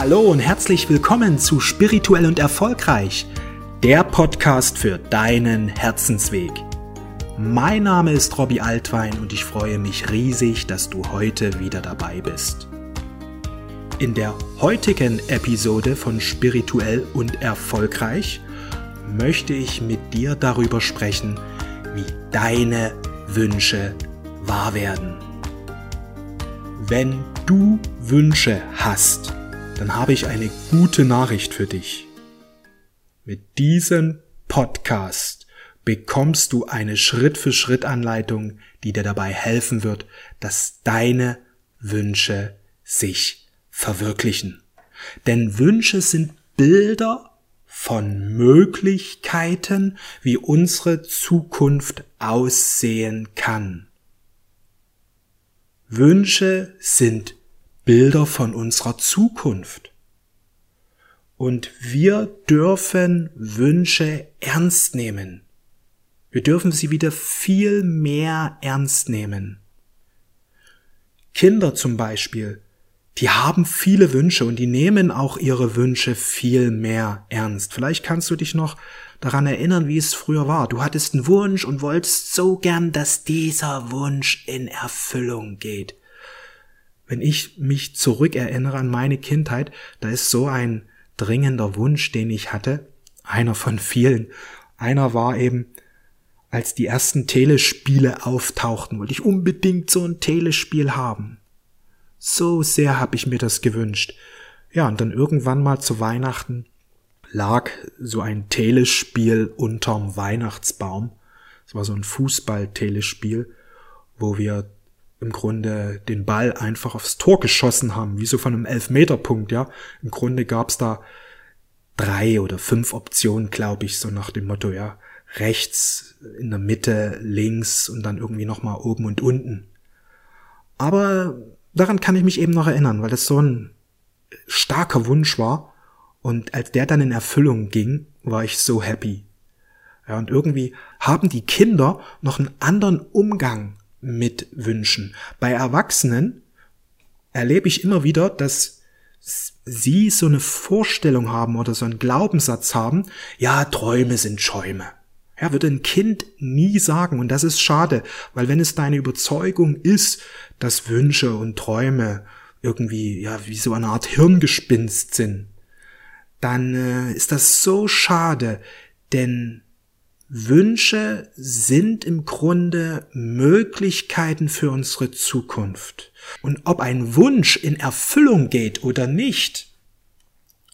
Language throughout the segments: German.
Hallo und herzlich willkommen zu Spirituell und Erfolgreich, der Podcast für deinen Herzensweg. Mein Name ist Robbie Altwein und ich freue mich riesig, dass du heute wieder dabei bist. In der heutigen Episode von Spirituell und Erfolgreich möchte ich mit dir darüber sprechen, wie deine Wünsche wahr werden. Wenn du Wünsche hast, dann habe ich eine gute Nachricht für dich. Mit diesem Podcast bekommst du eine Schritt-für-Schritt-Anleitung, die dir dabei helfen wird, dass deine Wünsche sich verwirklichen. Denn Wünsche sind Bilder von Möglichkeiten, wie unsere Zukunft aussehen kann. Wünsche sind Bilder von unserer Zukunft. Und wir dürfen Wünsche ernst nehmen. Wir dürfen sie wieder viel mehr ernst nehmen. Kinder zum Beispiel, die haben viele Wünsche und die nehmen auch ihre Wünsche viel mehr ernst. Vielleicht kannst du dich noch daran erinnern, wie es früher war. Du hattest einen Wunsch und wolltest so gern, dass dieser Wunsch in Erfüllung geht. Wenn ich mich zurückerinnere an meine Kindheit, da ist so ein dringender Wunsch, den ich hatte, einer von vielen. Einer war eben, als die ersten Telespiele auftauchten, wollte ich unbedingt so ein Telespiel haben. So sehr habe ich mir das gewünscht. Ja, und dann irgendwann mal zu Weihnachten lag so ein Telespiel unterm Weihnachtsbaum. Es war so ein Fußball-Telespiel, wo wir im Grunde den Ball einfach aufs Tor geschossen haben, wie so von einem Elfmeterpunkt, ja. Im Grunde gab's da drei oder fünf Optionen, glaube ich, so nach dem Motto, ja, rechts, in der Mitte, links und dann irgendwie nochmal oben und unten. Aber daran kann ich mich eben noch erinnern, weil das so ein starker Wunsch war. Und als der dann in Erfüllung ging, war ich so happy. Ja, und irgendwie haben die Kinder noch einen anderen Umgang mit Wünschen. Bei Erwachsenen erlebe ich immer wieder, dass sie so eine Vorstellung haben oder so einen Glaubenssatz haben, ja, Träume sind Schäume. Ja, würde ein Kind nie sagen. Und das ist schade, weil wenn es deine Überzeugung ist, dass Wünsche und Träume irgendwie, ja, wie so eine Art Hirngespinst sind, dann äh, ist das so schade, denn Wünsche sind im Grunde Möglichkeiten für unsere Zukunft. Und ob ein Wunsch in Erfüllung geht oder nicht,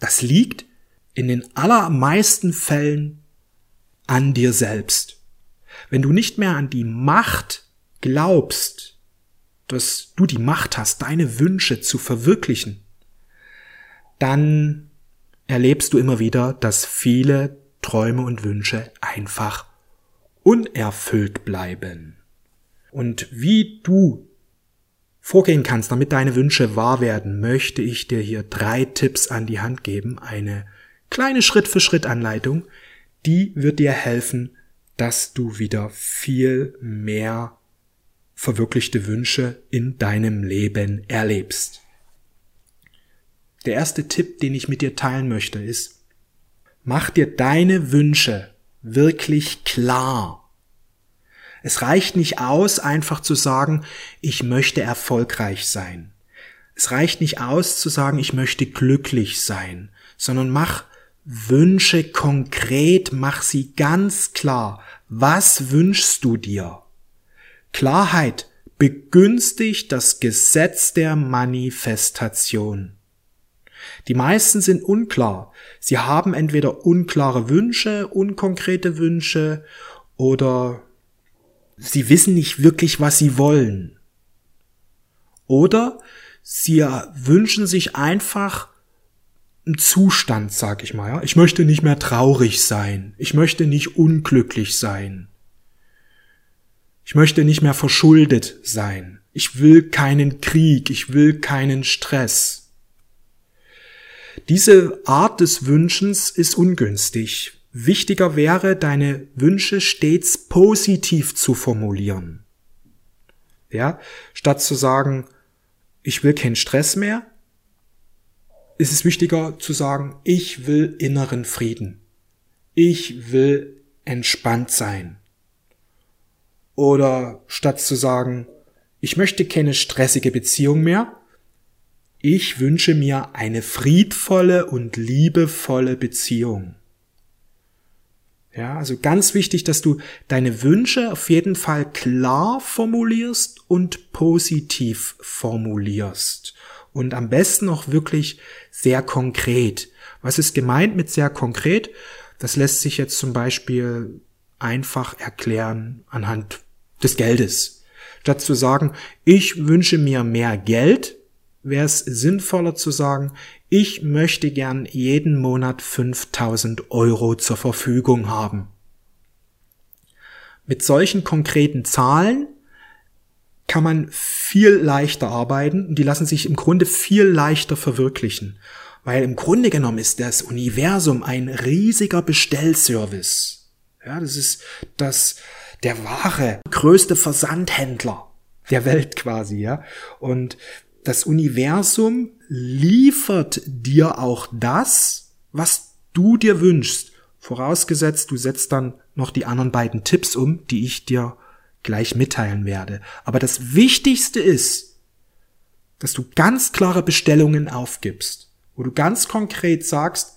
das liegt in den allermeisten Fällen an dir selbst. Wenn du nicht mehr an die Macht glaubst, dass du die Macht hast, deine Wünsche zu verwirklichen, dann erlebst du immer wieder, dass viele Träume und Wünsche einfach unerfüllt bleiben. Und wie du vorgehen kannst, damit deine Wünsche wahr werden, möchte ich dir hier drei Tipps an die Hand geben. Eine kleine Schritt-für-Schritt-Anleitung, die wird dir helfen, dass du wieder viel mehr verwirklichte Wünsche in deinem Leben erlebst. Der erste Tipp, den ich mit dir teilen möchte, ist, Mach dir deine Wünsche wirklich klar. Es reicht nicht aus, einfach zu sagen, ich möchte erfolgreich sein. Es reicht nicht aus zu sagen, ich möchte glücklich sein, sondern mach Wünsche konkret, mach sie ganz klar. Was wünschst du dir? Klarheit begünstigt das Gesetz der Manifestation. Die meisten sind unklar. Sie haben entweder unklare Wünsche, unkonkrete Wünsche oder sie wissen nicht wirklich, was sie wollen. Oder sie wünschen sich einfach einen Zustand, sag ich mal. Ja? Ich möchte nicht mehr traurig sein. Ich möchte nicht unglücklich sein. Ich möchte nicht mehr verschuldet sein. Ich will keinen Krieg. Ich will keinen Stress. Diese Art des Wünschens ist ungünstig. Wichtiger wäre, deine Wünsche stets positiv zu formulieren. Ja, statt zu sagen, ich will keinen Stress mehr, ist es wichtiger zu sagen, ich will inneren Frieden. Ich will entspannt sein. Oder statt zu sagen, ich möchte keine stressige Beziehung mehr, ich wünsche mir eine friedvolle und liebevolle Beziehung. Ja, also ganz wichtig, dass du deine Wünsche auf jeden Fall klar formulierst und positiv formulierst. Und am besten auch wirklich sehr konkret. Was ist gemeint mit sehr konkret? Das lässt sich jetzt zum Beispiel einfach erklären anhand des Geldes. Statt zu sagen, ich wünsche mir mehr Geld, wäre es sinnvoller zu sagen, ich möchte gern jeden Monat 5000 Euro zur Verfügung haben. Mit solchen konkreten Zahlen kann man viel leichter arbeiten und die lassen sich im Grunde viel leichter verwirklichen. Weil im Grunde genommen ist das Universum ein riesiger Bestellservice. Ja, das ist das, der wahre, größte Versandhändler der Welt quasi, ja. Und das Universum liefert dir auch das, was du dir wünschst. Vorausgesetzt, du setzt dann noch die anderen beiden Tipps um, die ich dir gleich mitteilen werde. Aber das Wichtigste ist, dass du ganz klare Bestellungen aufgibst, wo du ganz konkret sagst,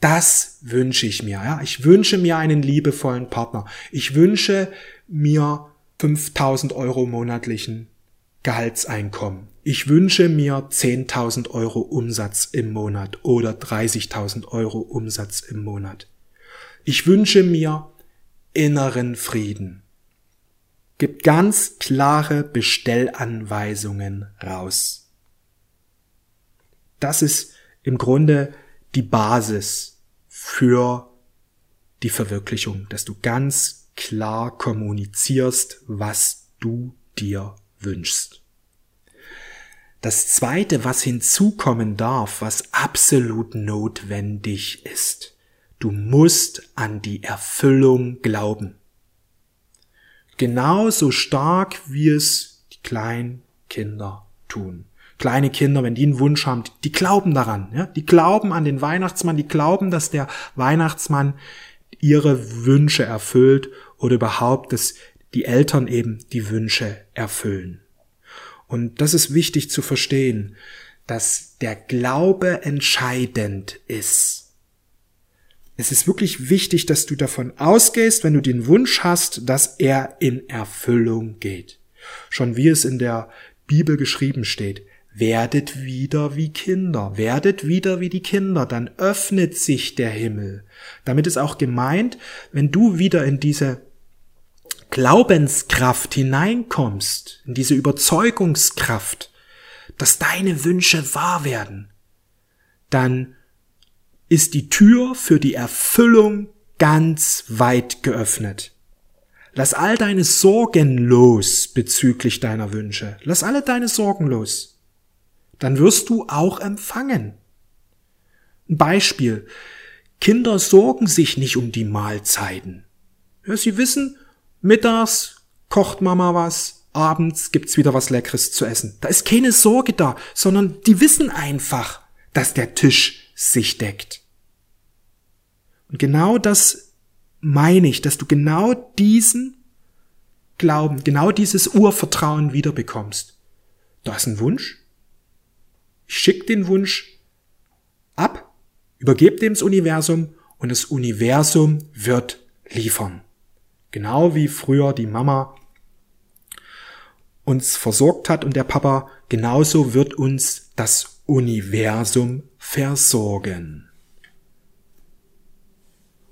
das wünsche ich mir. Ja? Ich wünsche mir einen liebevollen Partner. Ich wünsche mir 5000 Euro monatlichen Gehaltseinkommen. Ich wünsche mir 10.000 Euro Umsatz im Monat oder 30.000 Euro Umsatz im Monat. Ich wünsche mir inneren Frieden. Gib ganz klare Bestellanweisungen raus. Das ist im Grunde die Basis für die Verwirklichung, dass du ganz klar kommunizierst, was du dir wünschst. Das zweite, was hinzukommen darf, was absolut notwendig ist, du musst an die Erfüllung glauben. Genauso stark, wie es die kleinen Kinder tun. Kleine Kinder, wenn die einen Wunsch haben, die glauben daran, ja? die glauben an den Weihnachtsmann, die glauben, dass der Weihnachtsmann ihre Wünsche erfüllt oder überhaupt, dass die Eltern eben die Wünsche erfüllen. Und das ist wichtig zu verstehen, dass der Glaube entscheidend ist. Es ist wirklich wichtig, dass du davon ausgehst, wenn du den Wunsch hast, dass er in Erfüllung geht. Schon wie es in der Bibel geschrieben steht, werdet wieder wie Kinder, werdet wieder wie die Kinder, dann öffnet sich der Himmel. Damit ist auch gemeint, wenn du wieder in diese Glaubenskraft hineinkommst, in diese Überzeugungskraft, dass deine Wünsche wahr werden, dann ist die Tür für die Erfüllung ganz weit geöffnet. Lass all deine Sorgen los bezüglich deiner Wünsche. Lass alle deine Sorgen los. Dann wirst du auch empfangen. Ein Beispiel. Kinder sorgen sich nicht um die Mahlzeiten. Ja, sie wissen, Mittags kocht Mama was, abends gibt's wieder was Leckeres zu essen. Da ist keine Sorge da, sondern die wissen einfach, dass der Tisch sich deckt. Und genau das meine ich, dass du genau diesen Glauben, genau dieses Urvertrauen wiederbekommst. Da ist ein Wunsch. Ich schick den Wunsch ab, übergebe dem das Universum und das Universum wird liefern. Genau wie früher die Mama uns versorgt hat und der Papa, genauso wird uns das Universum versorgen.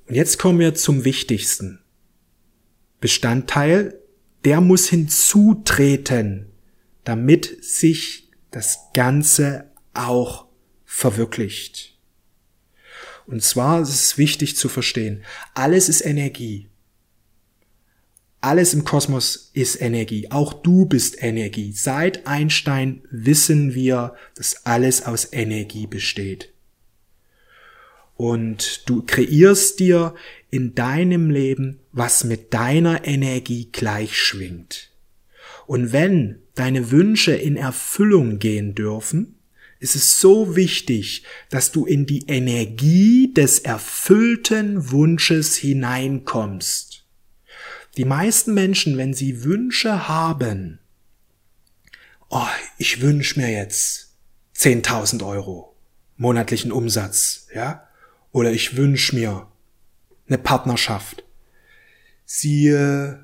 Und jetzt kommen wir zum wichtigsten Bestandteil, der muss hinzutreten, damit sich das Ganze auch verwirklicht. Und zwar ist es wichtig zu verstehen, alles ist Energie. Alles im Kosmos ist Energie. Auch du bist Energie. Seit Einstein wissen wir, dass alles aus Energie besteht. Und du kreierst dir in deinem Leben, was mit deiner Energie gleich schwingt. Und wenn deine Wünsche in Erfüllung gehen dürfen, ist es so wichtig, dass du in die Energie des erfüllten Wunsches hineinkommst. Die meisten Menschen, wenn sie Wünsche haben, oh, ich wünsche mir jetzt 10.000 Euro monatlichen Umsatz, ja, oder ich wünsche mir eine Partnerschaft. Sie äh,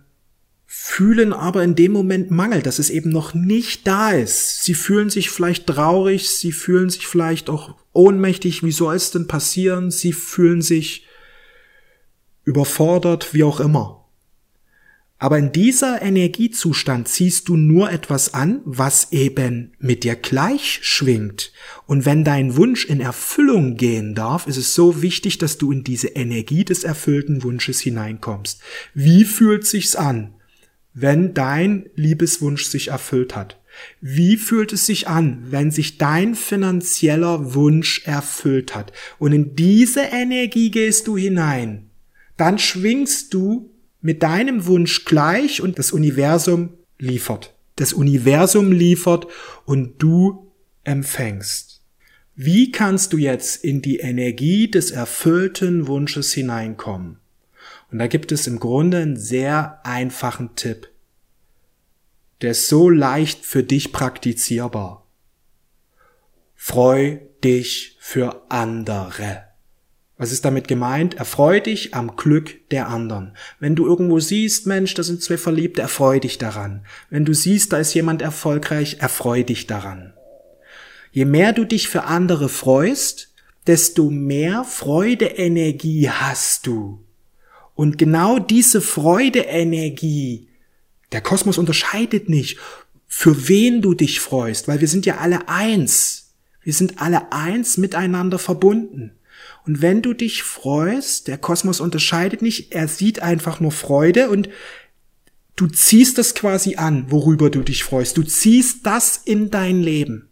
fühlen aber in dem Moment Mangel, dass es eben noch nicht da ist. Sie fühlen sich vielleicht traurig, sie fühlen sich vielleicht auch ohnmächtig, wie soll es denn passieren? Sie fühlen sich überfordert, wie auch immer. Aber in dieser Energiezustand ziehst du nur etwas an, was eben mit dir gleich schwingt. Und wenn dein Wunsch in Erfüllung gehen darf, ist es so wichtig, dass du in diese Energie des erfüllten Wunsches hineinkommst. Wie fühlt sich's an? wenn dein Liebeswunsch sich erfüllt hat? Wie fühlt es sich an, wenn sich dein finanzieller Wunsch erfüllt hat? Und in diese Energie gehst du hinein. Dann schwingst du mit deinem Wunsch gleich und das Universum liefert. Das Universum liefert und du empfängst. Wie kannst du jetzt in die Energie des erfüllten Wunsches hineinkommen? Und da gibt es im Grunde einen sehr einfachen Tipp. Der ist so leicht für dich praktizierbar. Freu dich für andere. Was ist damit gemeint? Erfreu dich am Glück der anderen. Wenn du irgendwo siehst, Mensch, da sind zwei Verliebte, erfreu dich daran. Wenn du siehst, da ist jemand erfolgreich, erfreu dich daran. Je mehr du dich für andere freust, desto mehr Freudeenergie hast du. Und genau diese Freudeenergie, der Kosmos unterscheidet nicht, für wen du dich freust, weil wir sind ja alle eins. Wir sind alle eins miteinander verbunden. Und wenn du dich freust, der Kosmos unterscheidet nicht, er sieht einfach nur Freude und du ziehst das quasi an, worüber du dich freust. Du ziehst das in dein Leben.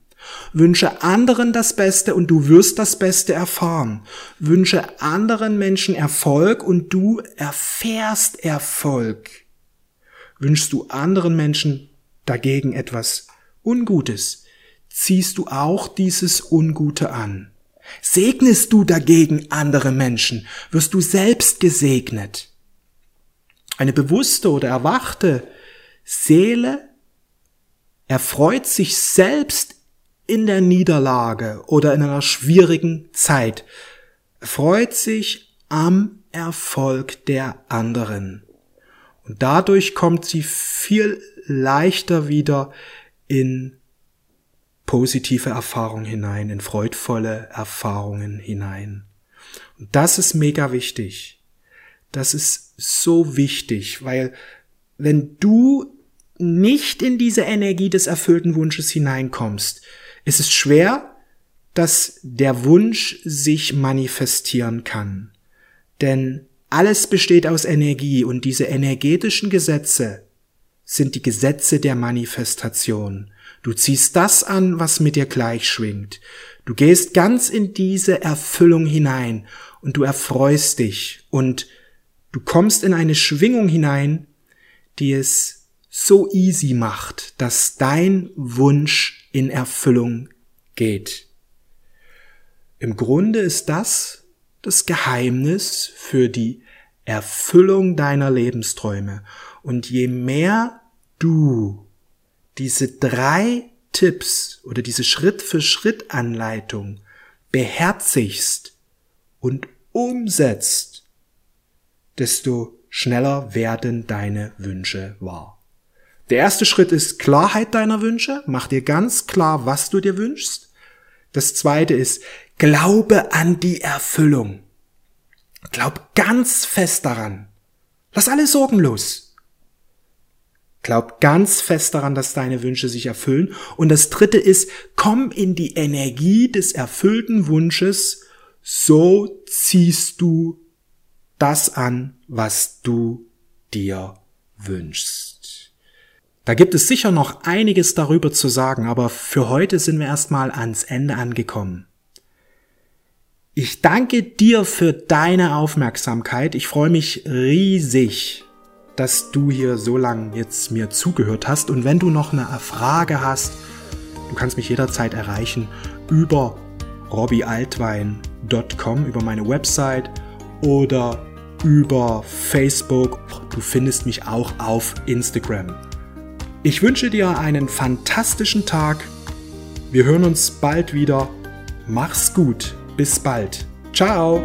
Wünsche anderen das Beste und du wirst das Beste erfahren. Wünsche anderen Menschen Erfolg und du erfährst Erfolg. Wünschst du anderen Menschen dagegen etwas Ungutes, ziehst du auch dieses Ungute an. Segnest du dagegen andere Menschen, wirst du selbst gesegnet. Eine bewusste oder erwachte Seele erfreut sich selbst in der Niederlage oder in einer schwierigen Zeit, freut sich am Erfolg der anderen. Und dadurch kommt sie viel leichter wieder in positive Erfahrungen hinein, in freudvolle Erfahrungen hinein. Und das ist mega wichtig. Das ist so wichtig, weil wenn du nicht in diese Energie des erfüllten Wunsches hineinkommst, es ist schwer, dass der Wunsch sich manifestieren kann. Denn alles besteht aus Energie und diese energetischen Gesetze sind die Gesetze der Manifestation. Du ziehst das an, was mit dir gleich schwingt. Du gehst ganz in diese Erfüllung hinein und du erfreust dich und du kommst in eine Schwingung hinein, die es so easy macht, dass dein Wunsch in Erfüllung geht. Im Grunde ist das das Geheimnis für die Erfüllung deiner Lebensträume. Und je mehr du diese drei Tipps oder diese Schritt-für-Schritt-Anleitung beherzigst und umsetzt, desto schneller werden deine Wünsche wahr. Der erste Schritt ist Klarheit deiner Wünsche. Mach dir ganz klar, was du dir wünschst. Das zweite ist Glaube an die Erfüllung. Glaub ganz fest daran. Lass alle Sorgen los. Glaub ganz fest daran, dass deine Wünsche sich erfüllen. Und das dritte ist, komm in die Energie des erfüllten Wunsches. So ziehst du das an, was du dir wünschst. Da gibt es sicher noch einiges darüber zu sagen, aber für heute sind wir erstmal ans Ende angekommen. Ich danke dir für deine Aufmerksamkeit. Ich freue mich riesig, dass du hier so lange jetzt mir zugehört hast. Und wenn du noch eine Frage hast, du kannst mich jederzeit erreichen über robbyaltwein.com, über meine Website oder über Facebook. Du findest mich auch auf Instagram. Ich wünsche dir einen fantastischen Tag. Wir hören uns bald wieder. Mach's gut. Bis bald. Ciao.